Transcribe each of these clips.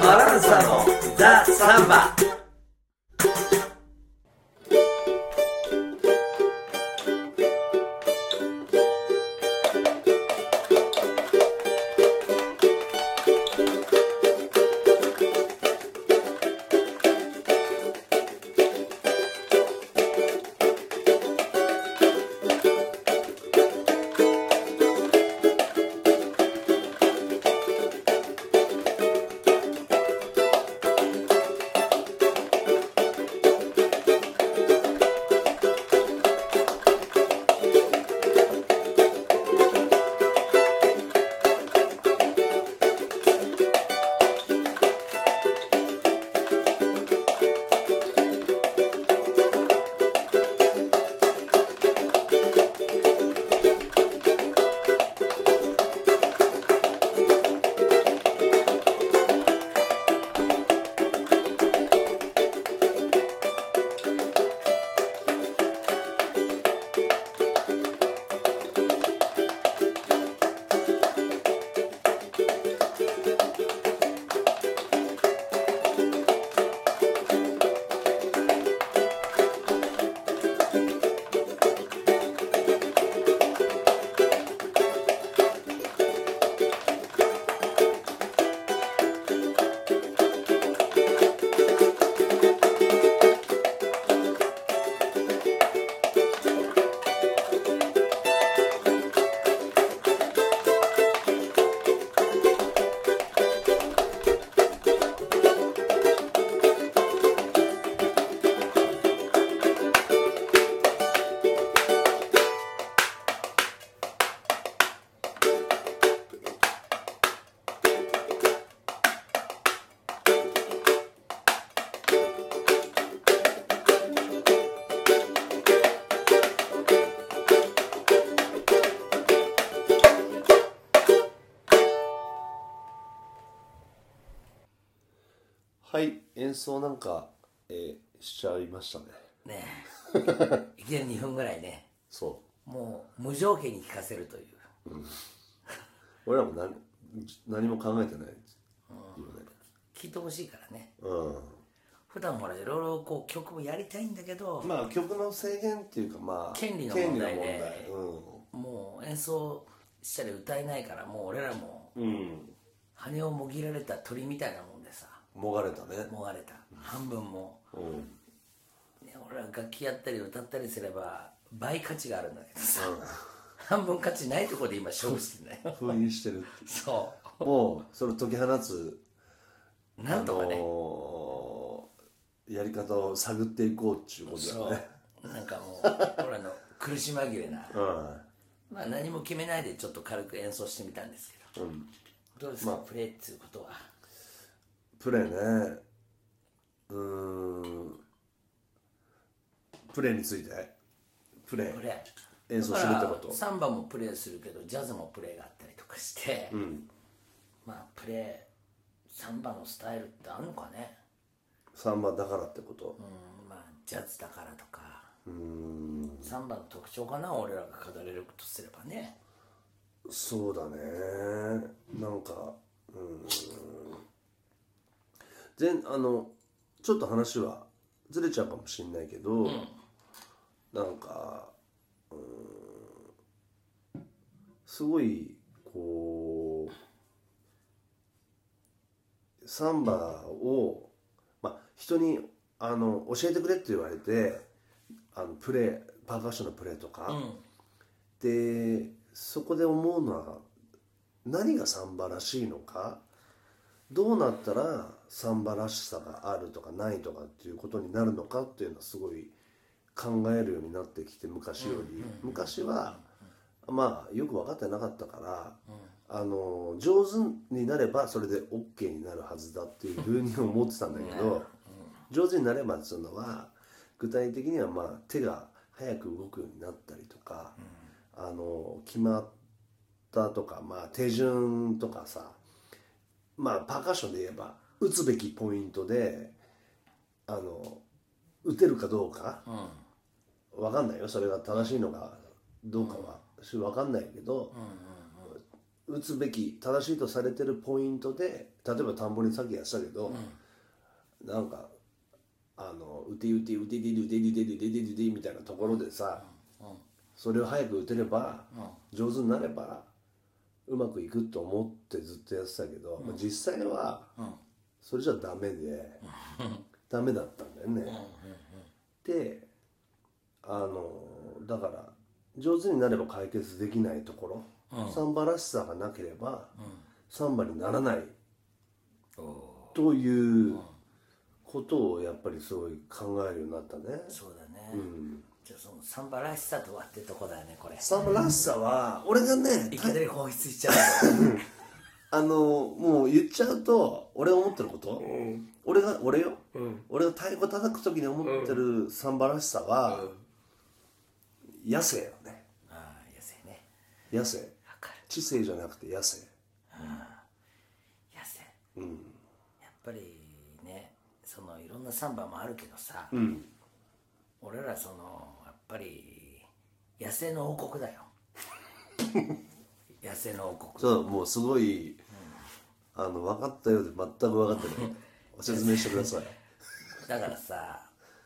バランサのザ・サンバ。演奏なんか、えーしちゃいましたね。ねえ。いきなり2分ぐらいね。そもう無条件に聞かせるという。う俺らも何何も考えてない。ですよね聞いてほしいからね。うん。普段ほらいろいろこう曲もやりたいんだけど、まあ曲の制限っていうかまあ権利の問題でうん。もう演奏したり歌えないからもう俺らもうん。羽をもぎられた鳥みたいなもんもがれたね。もがれた。半分も、うん。ね、俺ら楽器やったり歌ったりすれば倍価値があるんだけどさ、半分価値ないところで今勝負してんだよ。封印してるそもうそれを解き放つうなんとかね、あのーやり方を探っていこうっていうことそだね。う。なんかもう俺らの苦し紛れな。うん。まあ何も決めないでちょっと軽く演奏してみたんですけど。うん。どうですか、プレーっていうことはプレーね。うーん。プレーについて。プレー。プレー。演奏するってこと。サンバもプレーするけどジャズもプレーがあったりとかして、うん。まあプレーサンバのスタイルってあるのかね。サンバだからってこと。うんまあジャズだからとか。うーん。サンバの特徴かな俺らが語れるとすればね。そうだね。なんかうーん全あのちょっと話はずれちゃうかもしんないけど、なんかうーんすごいこうサンバを、まあ、人にあの教えてくれって言われてあのプレーパーカッションのプレーとか、うん。でそこで思うのは何がサンバらしいのかどうなったらサンバらしさがあるとかないとかっていうことになるのかっていうのはすごい考えるようになってきて昔より、昔はまあよく分かってなかったから、あの上手になればそれで OK になるはずだっていうふうに思ってたんだけど、上手になればっていうのは具体的にはまあ手が早く動くようになったりとか、あの決まったとか、まあ、手順とかさまあパーカッションで言えば打つべきポイントであの打てるかどうか。うん。分かんないよ。それが正しいのかどうかは、分かんないけど、打つべき正しいとされてるポイントで例えば田んぼにさっきやってたけど、なんかあの打て打て打てて打てて打てて打てて打てみたいなところでさ、それを早く打てれば、上手になればうまくいくと思ってずっとやってたけど、まあ実際はそれじゃダメで、ダメだったんだよね。であのだから上手になれば解決できないところ、サンバらしさがなければ、サンバにならないということをやっぱりすごい考えるようになったね。そうだね、じゃあそのサンバらしさとはってとこだよねこれ。サンバらしさは俺がねいきなり放出しちゃう あのもう言っちゃうと俺が思ってること、俺が俺よ、俺が太鼓叩く時に思ってるサンバらしさは、野生よね。ああ野生ね。野生。わかる。知性じゃなくて野生。野生。やっぱりねそのいろんなサンバもあるけどさ、俺らそのぱり野生の王国だよ。野生の王国。そうもうすごい、あの分かったようで全く分かってない。説明してください。だからさ、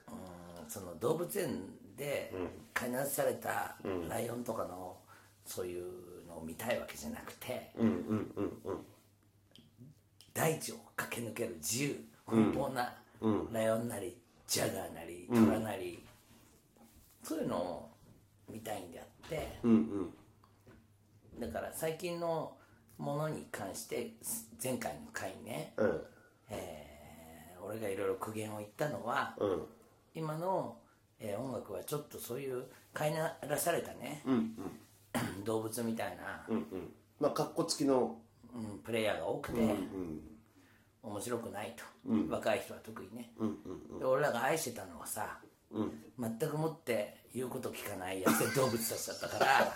うん、その動物園で飼いならされたライオンとかのそういうのを見たいわけじゃなくて、大地を駆け抜ける自由奔放なライオンなりジャガーなりトラなり、そういうのを見たいんであって、だから最近のものに関して前回の回ね、うん。えー俺がいろいろ苦言を言ったのは、うん。今の、えー音楽はちょっとそういう飼いならされたね、動物みたいな、うんうん。まあかっこつきの。うんプレイヤーが多くて、面白くないと、若い人は特にね、で俺らが愛してたのはさ、全くもって言うこと聞かない野生動物たちだったから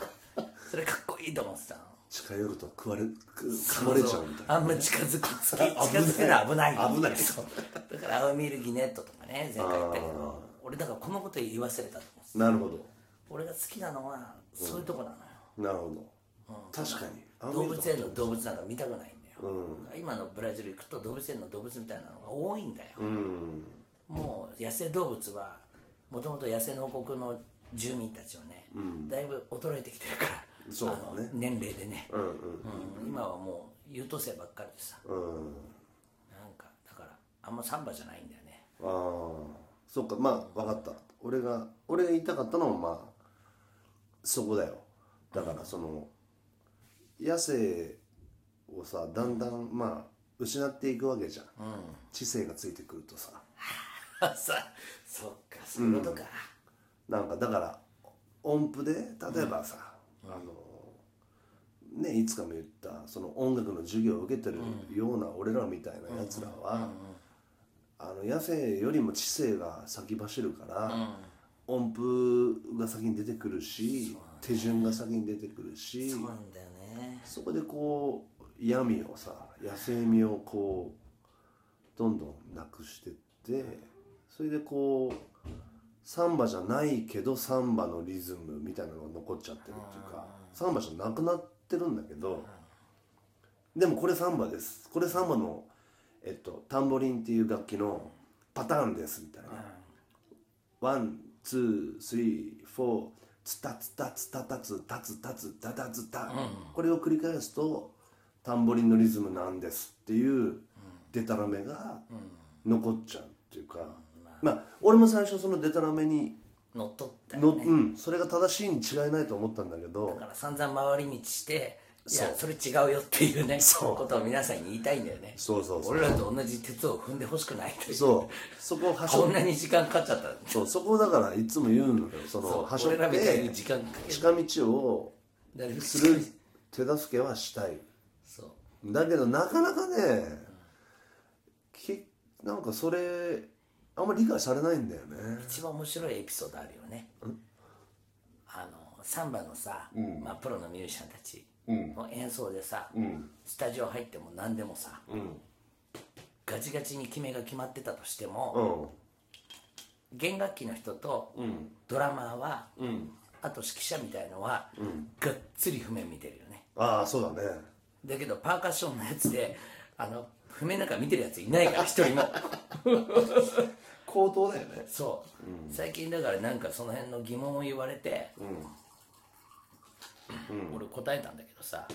それかっこいいと思ってたの。近寄ると食われく噛まれちゃうみたいな。あんま近づくつき近づくのは危ない。危ない。そうだからアウミールギネットとかね前回言ったけど俺だからこのこと言い忘れたと思うなるほ俺が好きなのはそういうとこなのよ、どなるほど、確かに。あ動物園の動物なんか見たくないんだよ、今のブラジル行くと動物園の動物みたいなのが多いんだよ、もう野生動物はもともと野生の王国の住民たちはね、だいぶ衰えてきてるから。そうだね。年齢でね、うんうん。うん。今はもう優等生ばっかりでさうん。なんかだからあんまサンバじゃないんだよね。ああ。そっか。まあ分かった。俺が俺が言いたかったのはまあそこだよ。だからその野生をさだんだんまあ失っていくわけじゃん、知性がついてくるとさ。あ さそっかそういうことか、なんかだから音符で例えばさ、あのねいつかも言ったその音楽の授業を受けてるような俺らみたいなやつらは、あの野生よりも知性が先走るから、音符が先に出てくるし、手順が先に出てくるしそうなんだよね。そこでこう闇をさ野生味をこうどんどんなくしてってそれでこうサンバじゃないけどサンバのリズムみたいなのが残っちゃってるっていうかサンバじゃなくなってるんだけどでもこれサンバです。これサンバの、えっと、タンボリンっていう楽器のパターンですみたいな。 One, two, three, four、ツタツタツタタツタツタツタ。タツタ、これを繰り返すとタンボリンのリズムなんですっていうデタラメが残っちゃうっていうか、まあ俺も最初そのデタラメに乗っ取ったの、よね。うん、それが正しいに違いないと思ったんだけど。だから散々回り道していやそそれ違うよっていうねことを皆さんに言いたいんだよね。そうそうそう。俺らと同じ鉄を踏んでほしくないという。そう。そこをはしこょんなに時間かかっちゃったそう。そこをだからいつも言うのよ。そのそう。はしょっ俺らみたいにて時間かける近道をなるべくする手助けはしたい。そう。だけどなかなかねきなんかそれあんまり理解されないんだよね。一番面白いエピソードあるよね。あのサンバのさ、まあ、プロのミュージシャンたちの演奏でさ、スタジオ入っても何でもさ、ガチガチに決めが決まってたとしてうも、ん。弦楽器の人とドラマーは、あと指揮者みたいのは、がっつり譜面見てるよね。ああそうだね。だけどパーカッションのやつであの譜面なんか見てるやついないから 一人も。高等だよね。そう、最近だからなんかその辺の疑問を言われて、俺答えたんだけどさ、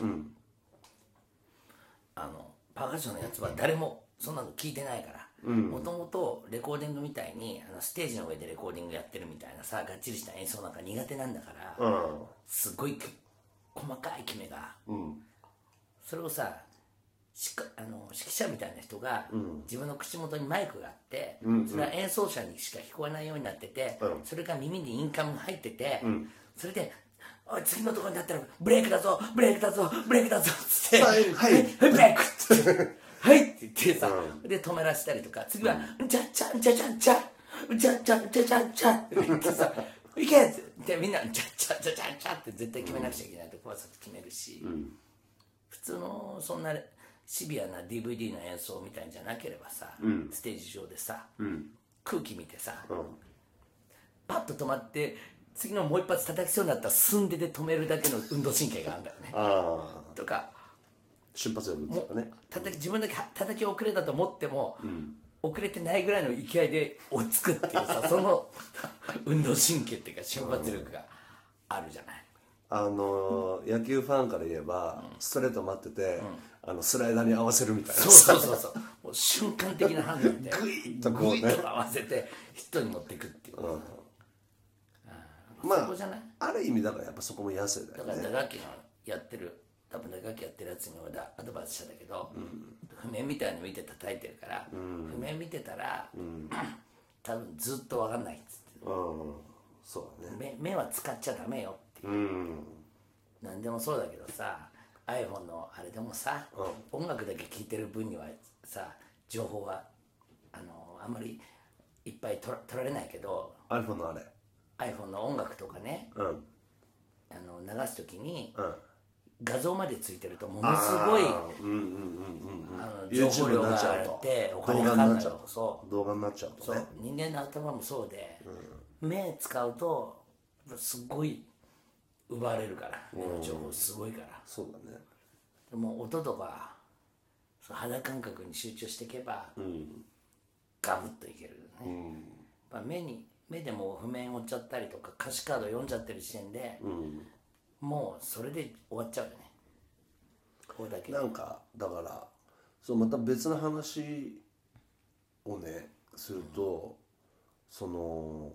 あのパーカッションのやつは誰もそんなの聞いてないからもともとレコーディングみたいにあのステージの上でレコーディングやってるみたいなさがっちりした演奏なんか苦手なんだから、うん。すごいき細かい決めが、うん。それをさしかあの指揮者みたいな人が、自分の口元にマイクがあって、それは演奏者にしか聞こえないようになってて、うん。それが耳にインカムが入ってて、それで「おい次のところになったらブレイクだぞブレイクだぞブレイクだぞ」っつって「はいはい。はいブレイク」っつって「はい」って言ってさ、で止めらせたりとか次は「じゃちゃんじゃちゃんちゃんじゃちゃんじゃちゃんちゃん」って言ってさ「いけ!」ってでみんな「じゃちゃんじゃちゃんちゃん」って絶対決めなくちゃいけないとこはさ決めるし。普通のそんなシビアな DVD の演奏みたいんじゃなければさ、ステージ上でさ、空気見てさ、パッと止まって次のもう一発叩きそうになったら寸でで止めるだけの運動神経があるんだよね。ああ。とか瞬発力っていうかね叩き自分だけ叩き遅れたと思っても、遅れてないぐらいの勢いで追いつくっていうさ その運動神経っていうか瞬発力があるじゃない、あのー野球ファンから言えばストレート待っててあのスライダーに合わせるみたいな。そうそうそうそう。もう瞬間的な判断で。グイッとこうね。グイッと合わせてヒットに持っていくっていう、まそこじゃない？あある意味だからやっぱそこも野生だだからよね打楽器のやってる多分打楽器やってるやつに俺アドバイスしたんだけど、譜面みたいの見て叩いてるから、譜面見てたら、多分ずっと分かんないっつって。うん。そうだね。目目は使っちゃダメよっていう。うん。何でもそうだけどさ iPhone のあれでもさ、音楽だけ聴いてる分にはさ情報はあのあんまりいっぱい取ら取られないけど iPhone のあれ。iPhone の音楽とかねうん。あの流す時にうん。画像までついてるとものすごい情報量があっておと。金かかんない動画になっちゃうとそう。動画になっちゃうとね。人間の頭もそうで、目使うとすっごい奪われるから目の情報すごいから、そうだね。でも音とかそう肌感覚に集中していけば、ガブッといけるよね、やっぱ目に目でもう譜面折っちゃったりとか歌詞カード読んじゃってる時点で、もうそれで終わっちゃうよね。これだけなんかだからそうまた別の話をねすると、その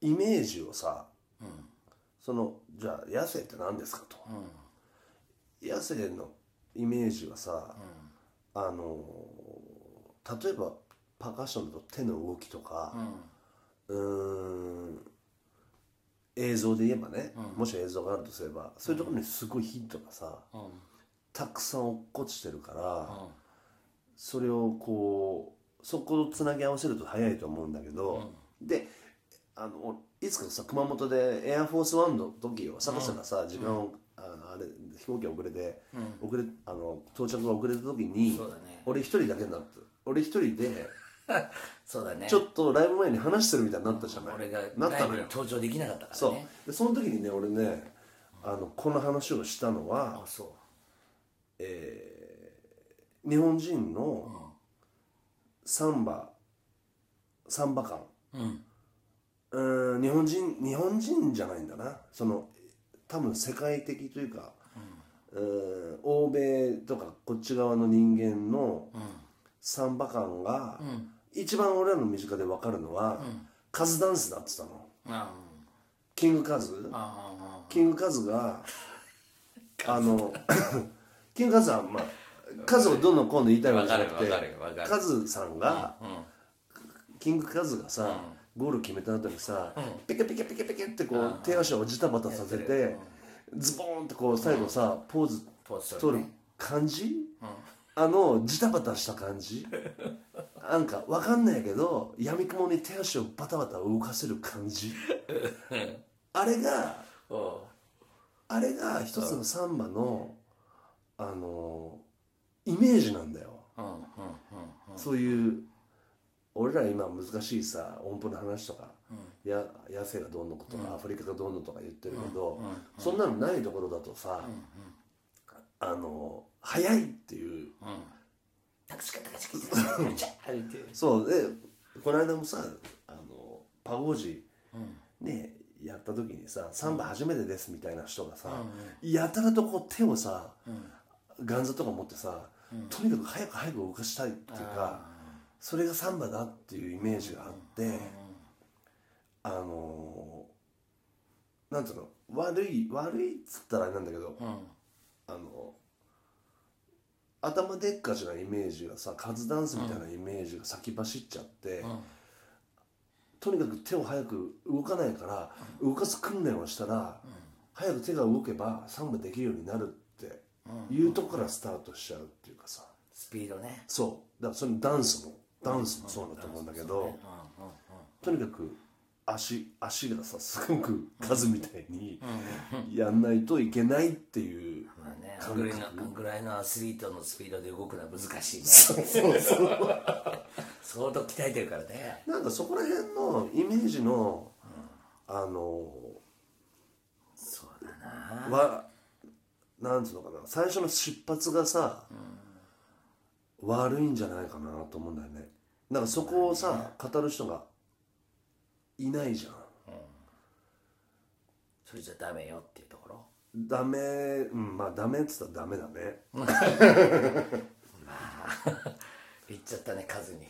イメージをさ、そのじゃあ野生って何ですかと、野生のイメージはさ、あの例えばパーカッションだと手の動きとか、うーん映像で言えばね、もし映像があるとすればそういうところにすごいヒットがさ、たくさん落っこちてるから、それをこうそことつなぎ合わせると早いと思うんだけど、であのいつかさ熊本でエアフォースワンの時よ坂下がさ、時間を、あのあれ飛行機遅れて、遅れあの到着が遅れた時に、そうだね。俺一人だけになって俺一人で そうだね。ちょっとライブ前に話してるみたいになったじゃない？俺がなったのよ。ライブに登場できなかったからね。そう。でその時にね俺ねあのこの話をしたのはあそう。日本人のサンバサンバ感うんうーん日本人日本人じゃないんだな。その多分世界的というか、うーん欧米とかこっち側の人間のサンバ感が、一番俺らの身近で分かるのは、カズダンスだっつったの。あキングカズ。キングカズがあの キングカズはまあ数をどんどん今度言いたいわけじゃなくてカズさんが、キングカズがさ、ゴール決めた後にさ、ピケピケピケピケってこう、手足をジタバタさせて、ズボーンってこう最後さ、ポーズポーズ取取る感じ、あのジタバタした感じ？なんかわかんないけどやみくもに手足をバタバタ動かせる感じ？あれがあれが一つのサンバのあのイメージなんだよ。うんうんうん。そういう俺ら今難しいさ音符の話とか、や野生がどうのとか、アフリカがどうのとか言ってるけど、そんなのないところだとさ、あの早いっていう、そうでこの間もさあのパゴージ、ねやった時にさ「サンバ初めてです」みたいな人がさ、やたらとこう手をさ、ガンザとか持ってさ、とにかく早く早く動かしたいっていうかそれがサンバだっていうイメージがあって、あのなんつうの悪い悪いっつったらあれなんだけど、あの頭でっかちなイメージがさカズダンスみたいなイメージが先走っちゃって、とにかく手を早く動かないから動かす訓練をしたら、早く手が動けばサンバできるようになるっていうとこからスタートしちゃうっていうかさ。スピードね。そう。だからそのダンスもダンスもそうだと思うんだけど、とにかく足足がさすごく数みたいにやんないといけないっていうまあねあ感んぐらいの覚あんぐらいのアスリートのスピードで動くのは難しいねそうそう相当鍛えてるからね。なんかそこら辺のイメージの、あのそうだな。はなんつうのかな。最初の出発がさ、悪いんじゃないかなと思うんだよね。なんかそこをさ語る人がいないじゃん。それじゃダメよっていうところ？ダメうんまあダメっつったらダメだね。言っちゃったね数に。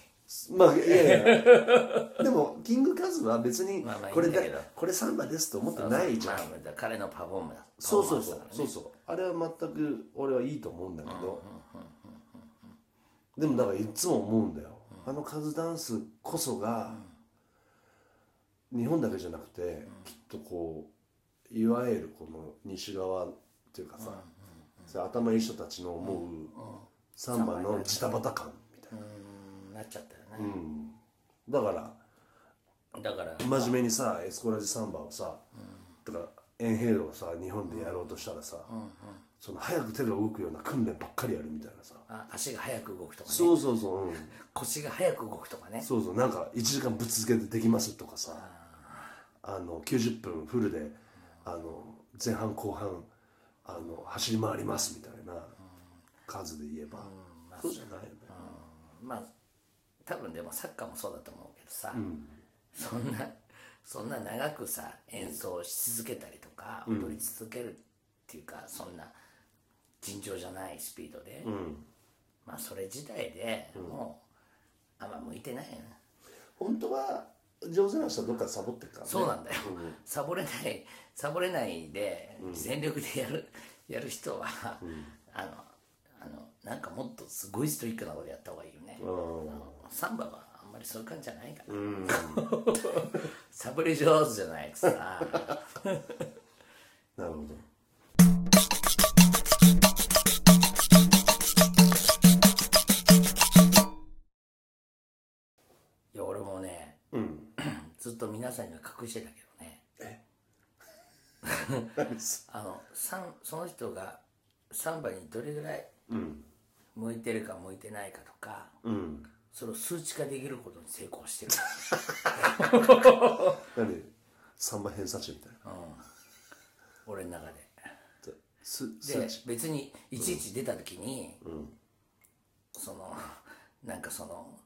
まあいやいや。でもキングカズは別にまあまあいいこれだんだけど。これサンバですと思ってないじゃん。まあ彼のパフォーマンスそうそうそうそうそう。あれは全く俺はいいと思うんだけどでもだからいつも思うんだよ。あのカズダンスこそが日本だけじゃなくてきっとこういわゆるこの西側っていうかさそういう頭いい人たちの思うサンバのジタバタ感みたいな。うん。なっちゃったようね、ん。だからだから。真面目にさエスコラジサンバをさ、とかエンヘイロをさ日本でやろうとしたらさ、その早く手が動くような訓練ばっかりやるみたいなさ、あ足が速く動くとかね。そうそうそう、うん、腰が速く動くとかね。そうそうなんか1時間ぶっ続けてできますとかさ。あの90分フルであの前半後半あの走り回りますみたいな数で言えば、そうじゃないよね、まあ多分でもサッカーもそうだと思うけどさ、そんなそんな長くさ演奏し続けたりとか踊り続けるっていうか、そんな尋常じゃないスピードで、まあそれ自体でもう、あんま向いてないよね。本当は上手な人はどっかでサボってるからね。そうなんだよ、サボれないサボれないで全力でやる、やる人は、あのあのなんかもっとすごいストイックなことやった方がいいよね、サンバはあんまりそういう感じじゃないから、サボり上手じゃないとさ。なるほど皆さんには隠してたけどね。あのその人がサンバにどれぐらい向いてるか向いてないかとか、それを数値化できることに成功してる。何？サンバ偏差値みたいな、俺の中で。で値。別にいちいち出た時に、そのなんかその、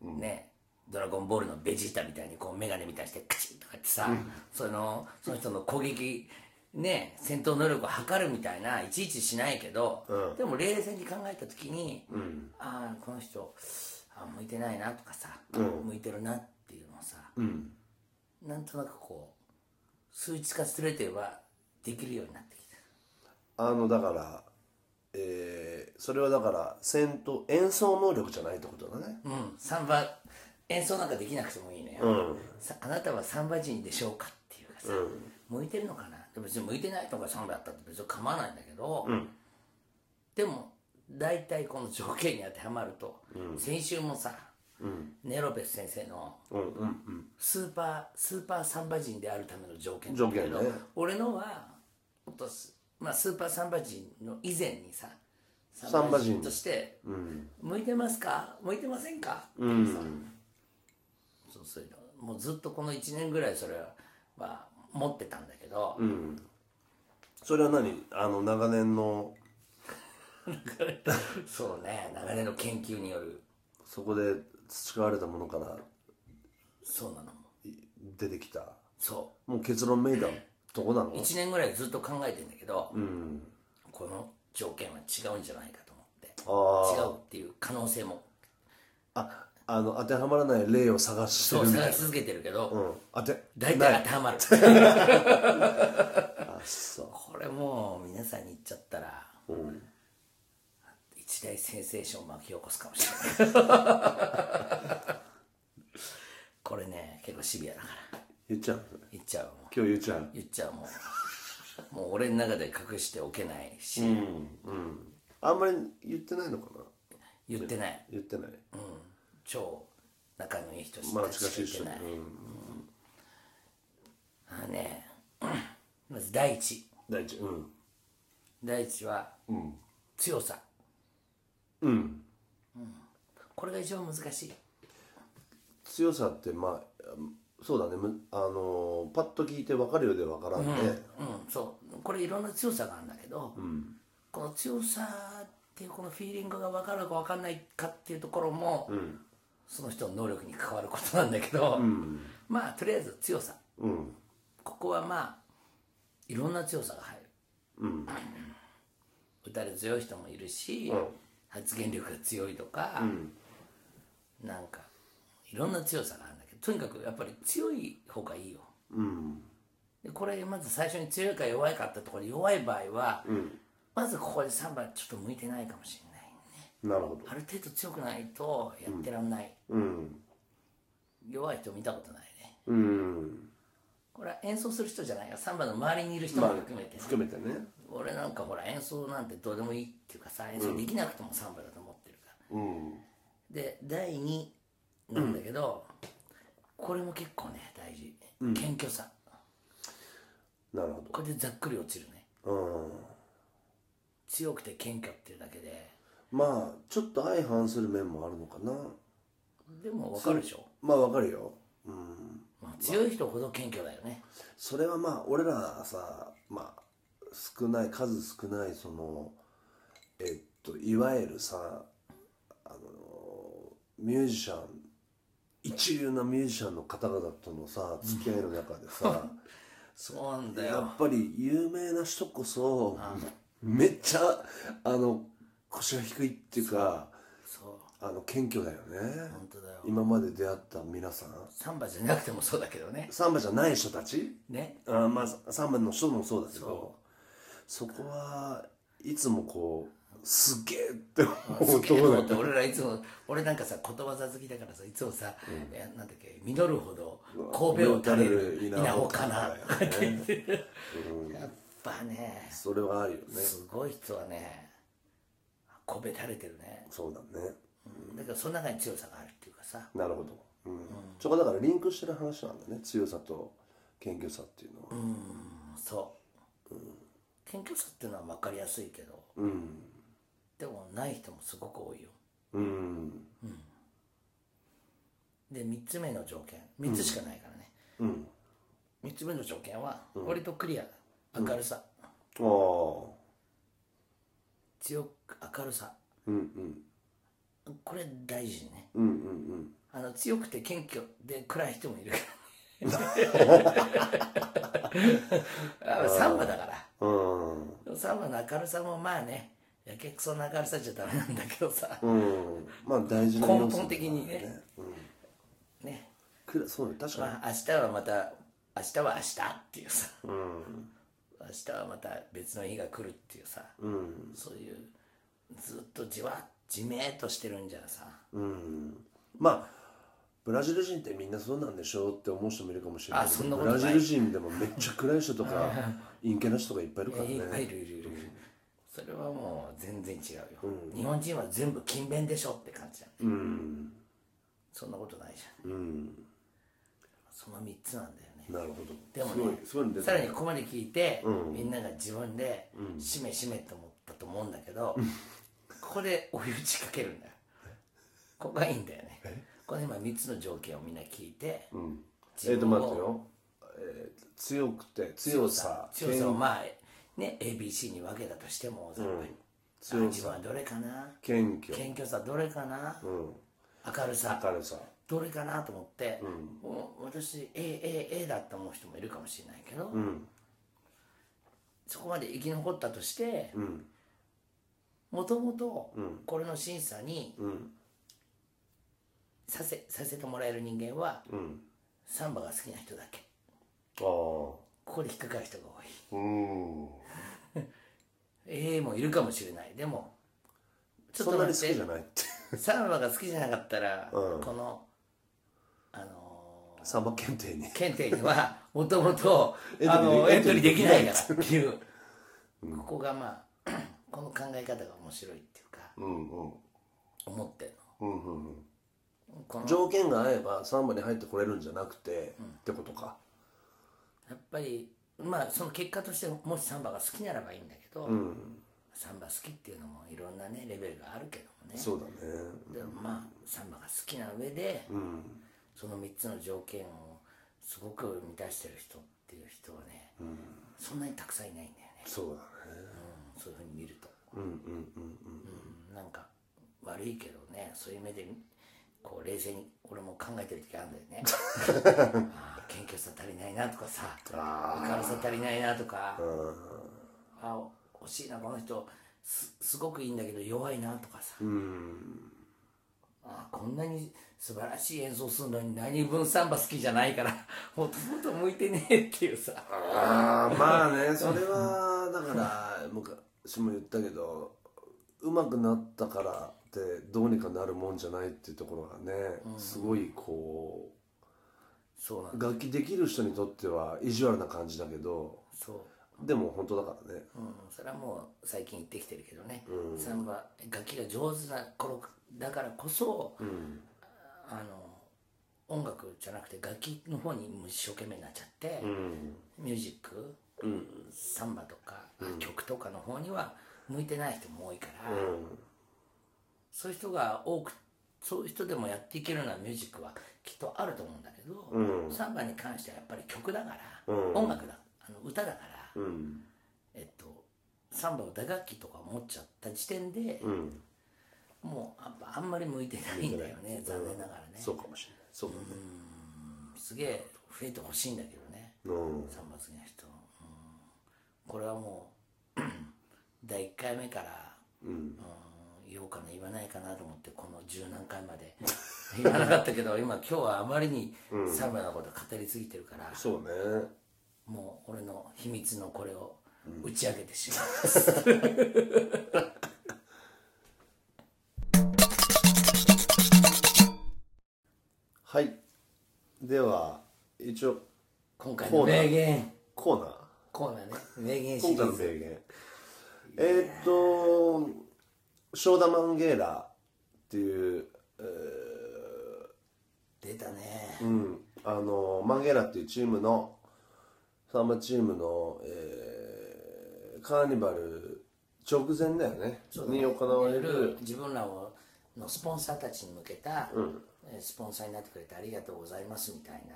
ねドラゴンボールのベジータみたいにこう眼鏡みたいにしてカチンとかってさ、そのその人の攻撃ね戦闘能力を測るみたいないちいちしないけど、でも冷静に考えた時に、ああこの人あ向いてないなとかさ、向いてるなっていうのをさ、なんとなくこう数値化すれてはできるようになってきた。あのだからえーそれはだから戦闘演奏能力じゃないってことだね。うん、サンバ演奏なんかできなくてもいいのよ、さあなたはサンバ人でしょうかっていうかさ、向いてるのかな？で別に向いてないとかサンバやったって別に構わないんだけど、でも大体この条件に当てはまると、先週もさ、ネロペス先生のスーパースーパーサンバ人であるための条件だけど、ね。俺のはとすまあ、スーパーサンバ人の以前にさサンバ人として、向いてますか？向いてませんか？ってさ、そういうのもうずっとこの1年ぐらいそれは、まあ、持ってたんだけど、それは何？あの長年のそうね長年の研究による。そこで培われたものからそうなの。い出てきた？そもう結論めいたとこなの？う1年ぐらいずっと考えてんだけど、この条件は違うんじゃないかと思って。あ違うっていう可能性も。ああの当てはまらない例を探してそうるみたいな。探し続けてるけど、うん。当て大ない。体当てはまる。あそう。これもう皆さんに言っちゃったら、一大センセーションを巻き起こすかもしれない。これね結構シビアだから。言っちゃう？言っちゃうもう。今日言っちゃう？言っちゃうもう。もう俺の中で隠しておけないし、あんまり言ってないのかな？言ってない。言ってない超仲のいい人しまあか近してない、うん。あのね まず第一。大地うん。第一は、強さ。うん。これが一番難しい。強さってまあそうだね。むあのパッと聞いて分かるようで分からんね、うん。そう。これいろんな強さがあるんだけど、この強さっていうこのフィーリングが分かるか分かんないかっていうところも、その人の能力に関わることなんだけど、まあとりあえず強さ。うん。ここはまあいろんな強さが入る、打たれ強い人もいるし、発言力が強いとか、なんかいろんな強さがあるんだけどとにかくやっぱり強い方がいいよ、でこれまず最初に強いか弱いかってところで弱い場合は、まずここで3番ちょっと向いてないかもしれない。ねなるほど。ある程度強くないとやってらんない、うん。弱い人見たことないね。うん。これは演奏する人じゃないよ。3番の周りにいる人まあも含めてね、含めてね。俺なんかほら演奏なんてどうでもいいっていうかさ演奏できなくてもサンバだと思ってるから、うん。で第2なんだけど、これも結構ね大事、謙虚さ。なるほこれでざっくり落ちるね。どうん。強くて謙虚っていうだけでまあちょっと相反する面もあるのかな。でも分かるでしょ、まあ分かるよ。うん。まあ、強い人ほど謙虚だよね。それはまあ俺らさまあ少ない数少ないそのえっといわゆるさあのミュージシャン一流なミュージシャンの方々とのさ付き合いの中でさ そうなんだやよっぱり有名な人こそめっちゃあの腰が低いっていうかあの謙虚だよね。本当だよ。今まで出会った皆さん。サンバじゃなくてもそうだけどね。サンバじゃない人たち？ね。あまあサンバの人もそうだけどそこはいつもこうすげえって思うところだよって俺らいつも俺なんかさことわざ好きだからさいつもさ、いやなんだっけ実るほど神戸を垂れる稲穂かなとかって言って。るやっぱね。それはあるよね。すごい人はね神戸垂れてるね。そうだね。だからその中に強さがあるっていうかさ。なるほど、うん。そこだからリンクしてる話なんだね。強さと謙虚さっていうのは。そう、謙虚さっていうのは分かりやすいけど。うん。でもない人もすごく多いよ。うん。で3つ目の条件。3つしかないからね、うん。3つ目の条件は割とクリア。明るさ、ああ強く明るさ。うんうん。これ大事ね。うんうんあの強くて謙虚。で暗い人もいるから。あサンバだから。うん。うんサンバの明るさもまあねやけくそな明るさじゃダメなんだけどさ、うん。まあ大事な根本的にね。うん。ね。そうね確かに、まあ明日はまた明日は明日っていうさ。うん。明日はまた別の日が来るっていうさ、うん。そういうずっとじわじめーっとしてるんじゃさ。うん。まあブラジル人ってみんなそうなんでしょうって思う人もいるかもしれないあけそんなことない。どブラジル人でもめっちゃ暗い人とか陰キャな人がいっぱいいるからね。いっぱいいるいるいる、それはもう全然違うよ、日本人は全部勤勉でしょって感じだね。うん。そんなことないじゃん。うん。その3つなんだよね。なるほど。でもねさらにここまで聞いて、うん。みんなが自分で「しめしめ」と思ったと思うんだけど、ここで追い打ちかけるんだよ。ここがいいんだよね。この今3つの条件をみんな聞いて、うん。自えっ、と待ってよ、えー強くて強さ強さをまあね ABC に分けたとしてもざっぱり、強さ。あ自分はどれかな？謙虚。謙虚さどれかな、うん。明るさ。明るさ。どれかなと思って、もう私 AAA だと思う人もいるかもしれないけど、うん。そこまで生き残ったとしてうんもともとこれの審査にうん。させさせてもらえる人間はうん。サンバが好きな人だけ。ああ。ここで引っかかる人が多い。うん。ええもいるかもしれない。でもちょっそんなに好きと待ってないって。サンバが好きじゃなかったら、うん。このあのーサンバ検定に。検定にはもともとエントリーあのエエントリーできないからって。いう、ここがまあこの考え方が面白いっていうかうんうん。思ってるうんうんうん。のこの条件が合えばサンバに入ってこれるんじゃなくて、ってことか。やっぱりまあその結果としてもしサンバが好きならばいいんだけど、うん。サンバ好きっていうのもいろんなねレベルがあるけどもね。そうだね。でもまあサンバが好きな上で、うん。その3つの条件をすごく満たしてる人っていう人はね、そんなにたくさんいないんだよね、そうだね。うん、そういうふうに見ると、うんうんうんうん、なんか悪いけどねそういう目でこう冷静に俺も考えてる時あるんだよね。ああ謙虚さ足りないなとかさ明るさ足りないなとか。あ惜しいなこの人すすごくいいんだけど弱いなとかさ。あこんなに素晴らしい演奏するのに何分サンバ好きじゃないから もともと向いてねえっていうさ。ああまあねそれはだから昔も言ったけど上手くなったからってどうにかなるもんじゃないっていうところがね、すごいこそうなん楽器できる人にとっては意地悪な感じだけどそう。でも本当だからね。うん、それはもう最近言ってきてるけどね、サンバ楽器が上手な頃だからこそ、あの音楽じゃなくて楽器の方に一生懸命になっちゃって、ミュージック、サンバとか、曲とかの方には向いてない人も多いから、そういう人が多くそういう人でもやっていけるようなミュージックはきっとあると思うんだけど、サンバに関してはやっぱり曲だから、音楽だあの歌だから。うん。えっと、サンバを打楽器とか持っちゃった時点で、うん。もうあんまり向いてないんだよね残念ながらね。そうかもしれない。そうだね。すげえ増えてほしいんだけどね。うん。サンバ好きな人、うんこれはもう第1回目から、うん言おうかな言わないかなと思ってこの十何回まで。言わなかったけど今今日はあまりにサンバのこと語りすぎてるから、そうね。もう俺の秘密のこれを打ち明けてしまいます、はい。では一応今回の名言。コーナーコーナーね。名言シリーズ。名言。えーっとショーダ・マンゲーラっていう、え出たねーうん、あのマンゲーラっていうチームのサンバチームの、えーカーニバル直前だよね。に行われる。自分らをのスポンサーたちに向けた、えースポンサーになってくれてありがとうございますみたいな、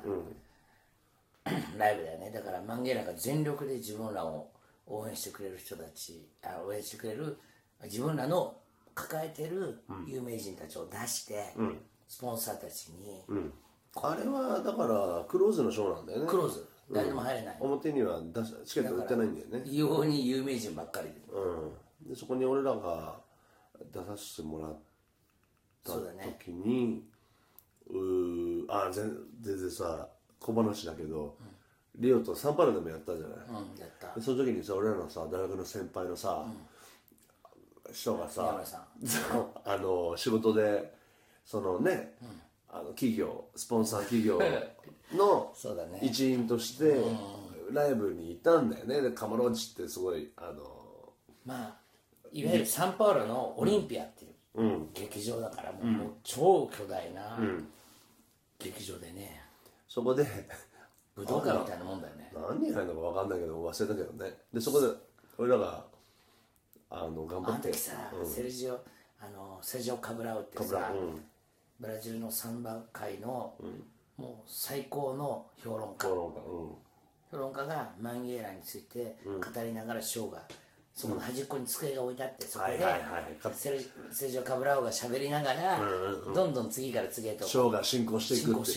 ライブだよね。だからマンゲラが全力で自分らを応援してくれる人たちあ応援してくれる自分らの抱えてる有名人たちを出して、スポンサーたちに、あれはだからクローズのショーなんだよね。クローズ。誰でも入れない、表には出しチケット売ってないんだよね。異様に有名人ばっかりで、うん、でそこに俺らが出させてもらった時にうーあ全全然さ小話だけど、リオとサンパウロでもやったじゃない、うんやった。でその時にさ俺らのさ大学の先輩のさ、人がさ あの仕事でそのね、あの企業スポンサー企業 のそうだね。一員としてライブにいたんだよね。でカマロッチってすごいあのまあいわゆるサンパウロのオリンピアっていう劇場だからもう超巨大な劇場でねそこで 武道館みたいなもんだよね。何人入るのか分かんないけど忘れたけどね。でそこで俺らがあの頑張って。あの時さ、セルジオあのセルジオ・カブラウってさ、カブラうん。ブラジルのサンバ界の、もう最高の評論家評論家うん。評論家がマンゲーラについて語りながらショーがそこの端っこに机が置いてあってそこでセルジオ・カブラオが喋りながらどんどん次から次へとショーが進行していくって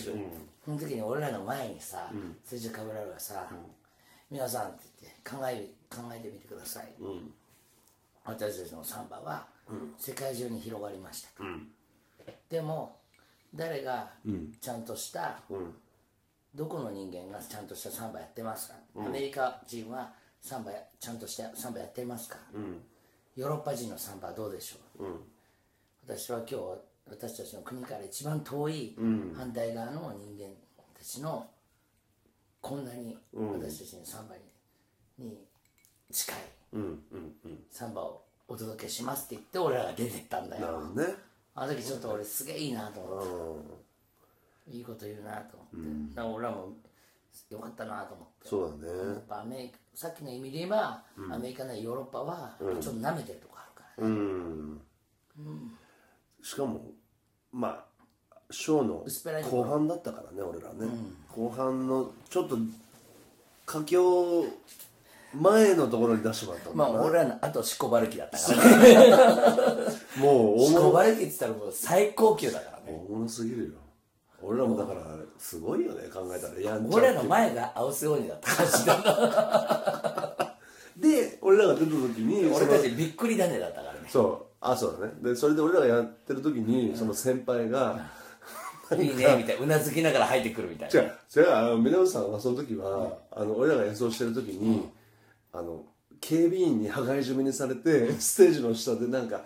その時に俺らの前にさセルジオ・カブラオがさ「皆さん」って言って考え考えてみてください。私たちのサンバは世界中に広がりました。とでも誰がちゃんとしたどこの人間がちゃんとしたサンバやってますか、アメリカ人はサンバやちゃんとしたサンバやってますか、ヨーロッパ人のサンバはどうでしょう、私は今日私たちの国から一番遠い反対側の人間たちのこんなに私たちのサンバにに近いサンバをお届けしますって言って俺らが出てったんだよ。なるほどね。あの時ちょっと俺すげえいいなと思って、いいこと言うなと思って、だから俺らもよかったなと思って。そうだね。やっぱアメリカさっきの意味で言えば、アメリカねヨーロッパはちょっと舐めてるとこあるから、うん。しかもまあショーの薄っぺらいとこ。ろ後半だったからね俺らね、後半のちょっと佳境前のところに出してもらったんだな、まあ俺らのあとシコバルキだったから。ね もう大シコ物バルキって言ったらもう最高級だからね。大物すぎるよ俺らもだからすごいよね考えたら。やんちゃ俺らの前が青瀬鬼だった感じだで俺らが出た時に俺たちびっくり種だったからね。そう。あそうだね。でそれで俺らがやってる時に、その先輩が、いいねみたいなうなずきながら入ってくるみたいな。違う違うあの南さんはその時は、あの俺らが演奏してる時に、あの警備員に羽交い締めにされてステージの下でなんか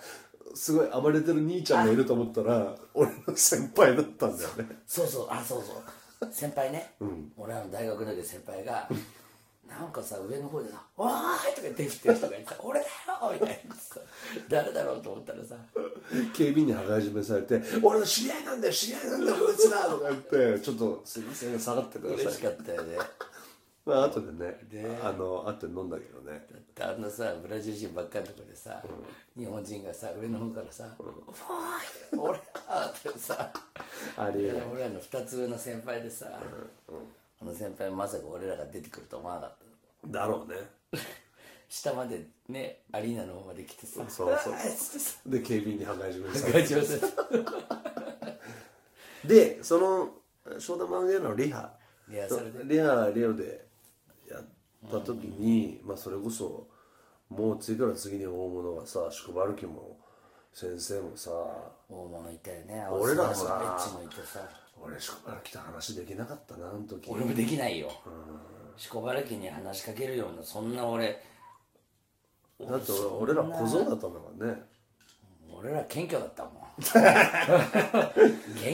すごい暴れてる兄ちゃんがいると思ったら俺の先輩だったんだよね。そうそう。あそうそう。先輩ね、俺らの大学の時先輩がなんかさ上の方でさ「おーい!」とか言ってきてる人がいてさ「俺だよ!」みたいなさ誰だろうと思ったらさ警備員に羽交い締めされて「俺の知り合いなんだよ知り合いなんだよこいつら!」とか言って「ちょっとすいません下がってください。嬉しかったよね」まあ後でねあの後で飲んだけどね。だってあんなさブラジル人ばっかりのとこでさ、日本人がさ上の方からさ「おーい俺だ!」ってさありえない。俺らの2つ上の先輩でさ、あの先輩まさか俺らが出てくると思わなかった。だろうね。下までねアリーナの方まで来てさそうそう で警備員に羽交い締めにさ。れてガチガチでそのショーダマンゲーのリハ。リハリハリオでた時に、まあそれこそもう次から次に大物がさ宿場歩きも先生もさ大物いたよね。俺らさ俺宿場来た話できなかったなあの時。俺もできないよ。しこばらきに話しかけるようなそんな俺だって俺ら小僧だったんだからね俺ら謙虚だったもん。謙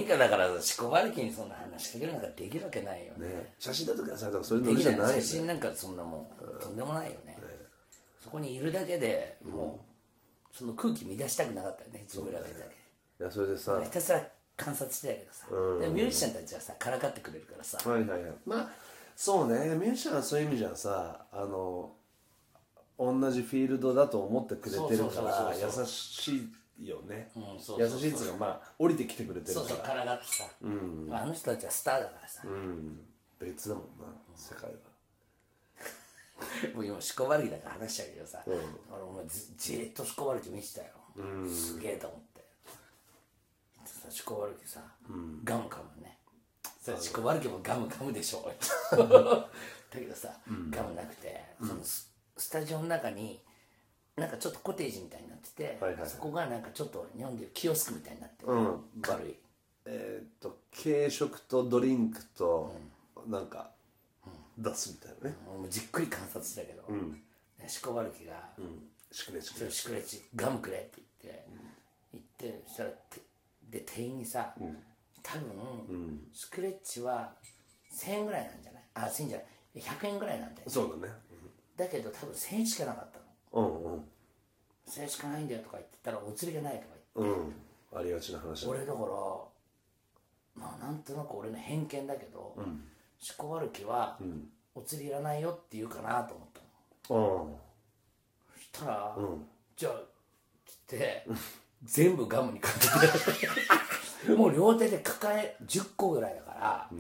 虚だからしこばらきにそんな話しかけるなんかできるわけないよね。ね。写真だとかそういうできないのじゃないよね。写真なんかそんなもんとんでもないよね。そこにいるだけでもうその空気乱したくなかったよね自分らだけで。いやそれでさ。ひたすら観察してたけどさ、でもミュージシャンたちはさからかってくれるからさ、はいはいはい。まあそうね。ミュージシャンはそういう意味じゃさあの同じフィールドだと思ってくれてるから優しいよね、うんそうそうそう。優しいっつうかまあ降りてきてくれてるから。そうそうからかってさ、まあ、あの人たちはスターだからさ、うん。別だもんな世界は。もう今しこばるきだから話しちゃうけどさ、俺もうずじーっとしこばるき見てたよ、すげえと思って。さしこばるきさ、ガム噛むね。それしこばるきもガム噛むでしょ だけどさ、ガムなくて、そのススタジオの中になんかちょっとコテージみたいになってて、はいはいはい。そこがなんかちょっと日本でいうキオスクみたいになってる、うん。軽い。えーっと軽食とドリンクとなんか出すみたいなね。俺もじっくり観察したけど、ねしこばるきが、しくれしくそれシクレッチ。ガムくれって言って、言ってそしたらてで店員にさ、多分、スクレッチは1000円ぐらいなんじゃない？あ1000円じゃない。100円ぐらいなんだよそうだね。だけど多分1000円しかなかったのうんうん1000円しかないんだよとか言ってたらお釣りがないとか言って、うん。ありがちな話だね。俺だからまあなんとなく俺の偏見だけど、しこばるきは、お釣りいらないよって言うかなと思ったの。うんそしたら、じゃあつって全部ガムにかけて もう両手で抱え10個ぐらいだから、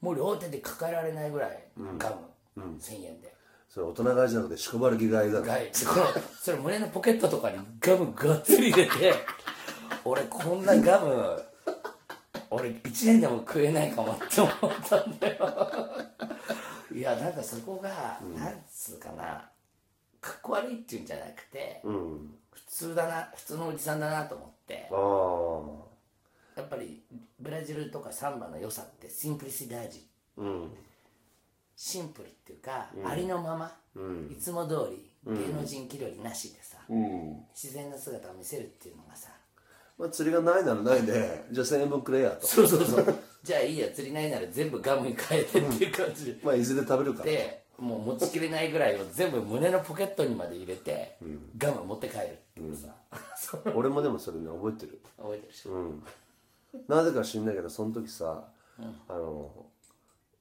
もう両手で抱えられないぐらいガム、1000円でそれ大人買いじゃなくてしこばる気買いだろ。がい。このそれ胸のポケットとかにガムがっつり入れて 俺こんなガム俺1年でも食えないかもって思ったんだよ。いやなんかそこが、なんつうかなかっこ悪いっていうんじゃなくて、うん。普通だな普通のおじさんだなと思って。ああやっぱりブラジルとかサンバの良さってシンプリシダージうんシンプルっていうか、ありのまま、いつも通り芸能人気取りなしでさ、うん。自然な姿を見せるっていうのがさまあ釣りがないならないでじゃあ1000円分くれやと。そうそうそう。じゃあいいや釣りないなら全部ガムに変えてっていう感じで、まあいずれ食べるから。でもう持ちきれないぐらいを全部胸のポケットにまで入れて、ガム持って帰るっていうさ、そう俺もでもそれね覚えてる。覚えてるでしょ、うん。なぜか知んないけどその時さ、あの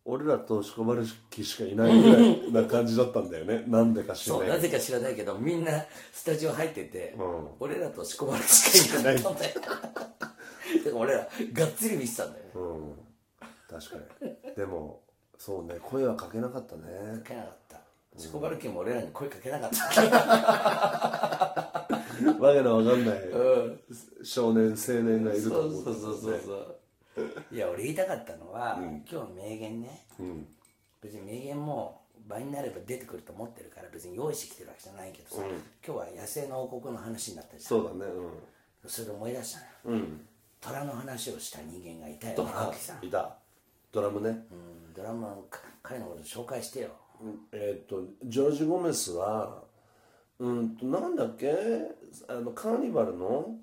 俺らとしこまる気しかいないぐらいな感じだったんだよね。なんでか知らそうないなぜか知らないけどみんなスタジオ入ってて、うん。俺らとしこまるしかいなかったんだよだから俺らがっつり見てたんだよね。うん。確かに。でもそうね声はかけなかったね。かけなかった。しこまる家も俺らに声かけなかった。わけのわかんない少年青年がいると思うそうそうそうそうそういや俺言いたかったのは、今日の名言ね、別に名言も場になれば出てくると思ってるから別に用意してきてるわけじゃないけどさ、今日は野生の王国の話になったじゃん。そうだねそれで思い出したのよ、うん。虎の話をした人間がいたよ青木さん、いた。ドラムね、うん、ドラム彼のこと紹介してよ。えっ、とジョージ・ゴメスはうんとなんだっけ？あのカーニバルの、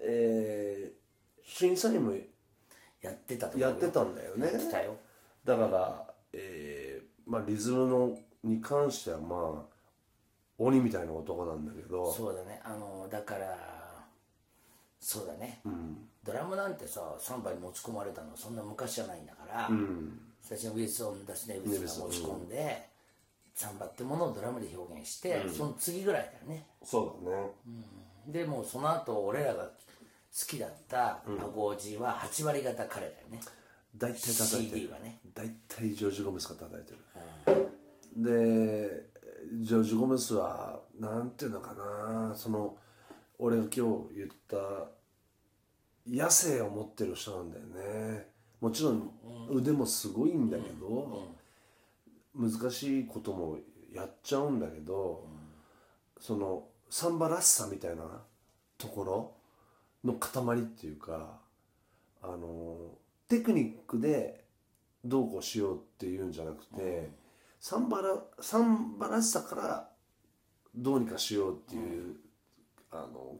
えー審査員もやってたとやってたんだよね。やってたよ。だから、えーまあ、リズムのに関してはまあ鬼みたいな男なんだけど。そうだね。あのだからそうだね、ドラムなんてさサンバに持ち込まれたのそんな昔じゃないんだから、最初にウィルソン・ダスネウィスが持ち込んで、サンバってものをドラムで表現して、その次ぐらいだよね。そうだね、でもうその後俺らが好きだったアゴージは8割方彼だよね、大体叩いて CD るはね。大体ジョージ・ゴメスが叩いてる、でジョージ・ゴメスはなんていうのかな。その俺が今日言った野生を持ってる人なんだよね。もちろん腕もすごいんだけど、難しいこともやっちゃうん。だけど、そのサンバらしさみたいなところの塊っていうかあのテクニックでどうこうしようっていうんじゃなくて、サンバラサンバらしさからどうにかしようっていう、あの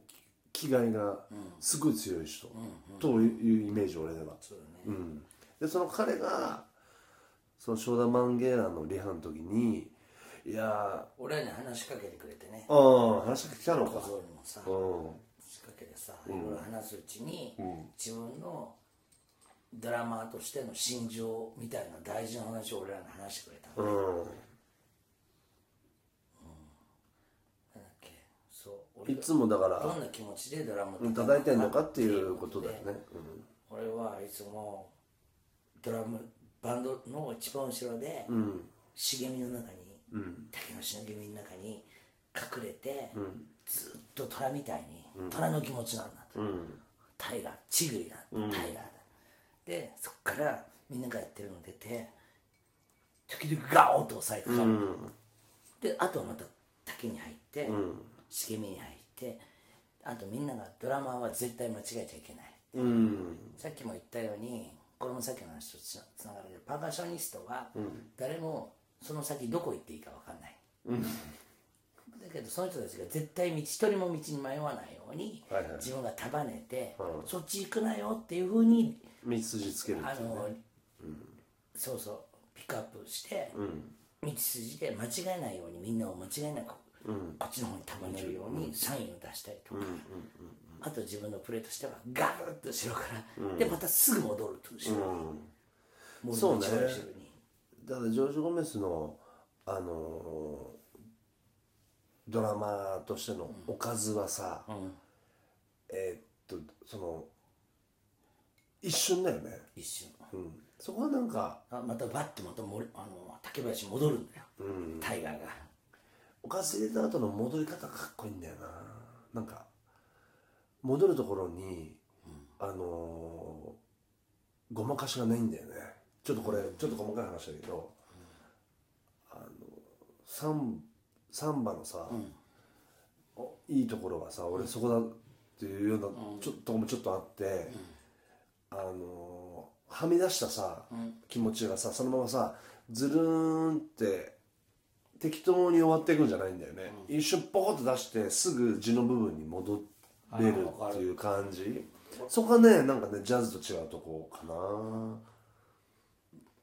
気概がすごい強い人、というイメージ俺では。そうん、でその彼がそのショーダ・マンゲーラのリハの時にいや俺らに話しかけてくれてね。ーああ話が来たのか。小僧にもさ。うん仕掛けてさいろいろ話すうちに、自分のドラマーとしての心情みたいな大事な話を俺らに話してくれたの、なん。うだっけ。そういつもだかどらんな気持ちでドラムうん叩いてんのかっていうことだよね、俺はいつもドラムバンドの一番後ろで、うん。茂みの中に、竹の茂みの中に隠れて、ずっと虎みたいに、虎の気持ちなんだと、タイガーチグリだ、タイガーだ。でそっからみんながやってるの出て時々ガオンと押さえてたの、であとはまた竹に入って、茂みに入ってあとみんながドラマーは絶対間違えちゃいけないうん。さっきも言ったようにこれもさっきの話とつなつながるけどパーカッショニストは誰もその先どこ行っていいか分かんない、だけどその人たちが絶対道一人も道に迷わないように、はいはい自分が束ねて、そっち行くなよっていうふうに道筋つけるっていうね。あの、そうそうピックアップして、道筋で間違えないようにみんなを間違えなく、こっちの方に束ねるようにサインを出したりとか、あと自分のプレーとしてはガーッと後ろから、でまたすぐ戻ると後ろに、もそうね。一番後ろに。だからジョージ・ゴメスのあのードラマーとしてのおかずはさ、えーっとその一瞬だよね、一瞬。うん、そこはなんかあまたバッてまたもりあの竹林戻るんだよ、タイガーが。おかず入れた後の戻り方がかっこいいんだよな。なんか戻るところに、あのーごまかしがないんだよね。ちょっとこれちょっと細かい話だけど、あのサンサンバのさ、おいいところはさ俺そこだっていうようなちょっとこもちょっとあって、あのーはみ出したさ、気持ちがさそのままさずるーんって適当に終わっていくんじゃないんだよね、一瞬ポコッと出してすぐ地の部分に戻れるっていう感じ。そこがねなんかねジャズと違うとこかな。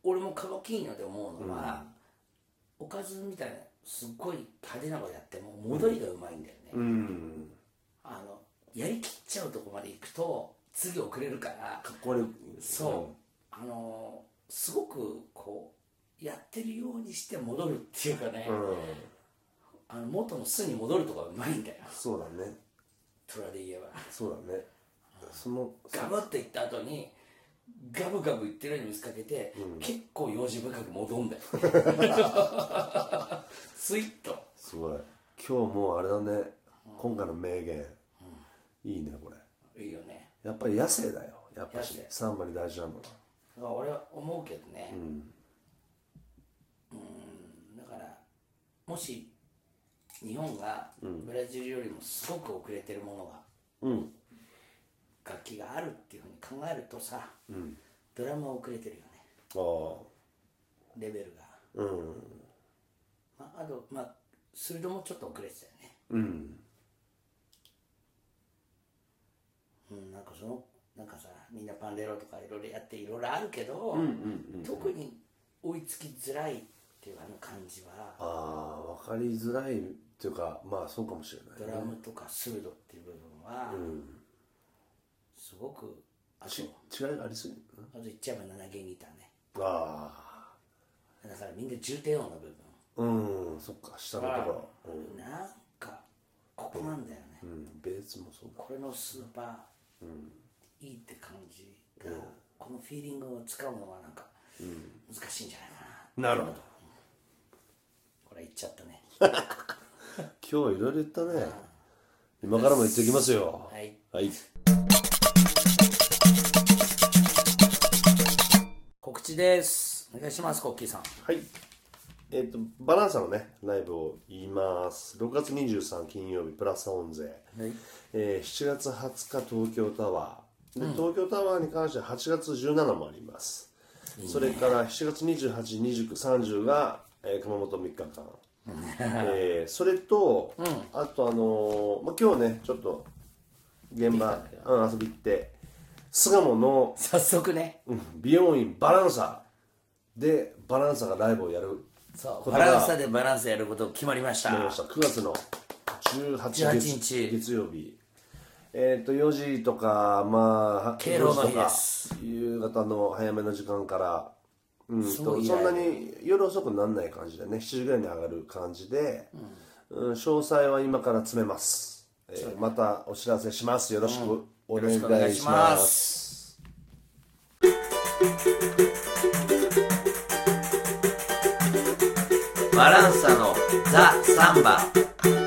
俺もカバキーニョで思うのは、おかずみたいなすっごい派手なことやっても戻りがうまいんだよね、うん。あのやりきっちゃうとこまで行くと次遅れるから。かっこ悪いそう、あのすごくこうやってるようにして戻るっていうかね、うん、うん、あの元の巣に戻るとこがうまいんだよ。そうだね。虎で言えば。そうだね。そのガブッといった後にガブガブいってるように見せかけて、結構用心深く戻んだよ。スイッと。すごい。今日もうあれだね、今回の名言、いいねこれ。いいよね。やっぱり野生だよ。やっぱし。野生。サンバに大事なのは。だから俺は思うけどね。うん。だからもし日本がブラジルよりもすごく遅れてるものが、うん楽器があるっていうふうに考えるとさ、ドラムは遅れてるよね。あレベルが、あうん。まあ、あとまあスルドもちょっと遅れてたよね。うん。うんなんかそのなんかさみんなパンデロとかいろいろやっていろいろあるけど、特に追いつきづらいっていうあの感じはああ分かりづらいっていうかまあそうかもしれないね。ドラムとかスルドっていう部分は、すごくあとち違いがありすぎ？るあと言っちゃえば7弦ギターねあ。だからみんな重低音の部分。あうんそっか下のところ。なんかここなんだよね、うん。ベースもそうだこれのスーパー、いいって感じが、このフィーリングを使うのはなんか難しいんじゃないかな。なるほど。これ言っちゃったね。今日いろいろ言ったね。今からも言ってきますよ。はい。はいです。お願いしますコッキーさん。はい。えっ、とバランサのねライブを言います。6月23金曜日プラスオン税、はい。えー7月20日東京タワー。で、東京タワーに関しては8月17もあります。それから7月282930が、えー熊本3日間。えーそれと、あとあのーまあ、今日ねちょっと現場、うん、遊び行って巣鴨の、早速ね。うん美容院バランサでバランサがライブをやる。そうバランサでバランスやること決まりました。決まりました。9月の18 18月日。月曜日。えっ、と4時とかまあ敬老の日4時とかです。夕方の早めの時間から。うんすごいとそんなに夜遅くならない感じでね。7時ぐらいに上がる感じで、うん。詳細は今から詰めます、えーまたお知らせします。よろしくお願いしよろしくお願いしますす、バランサのザ・サンバ。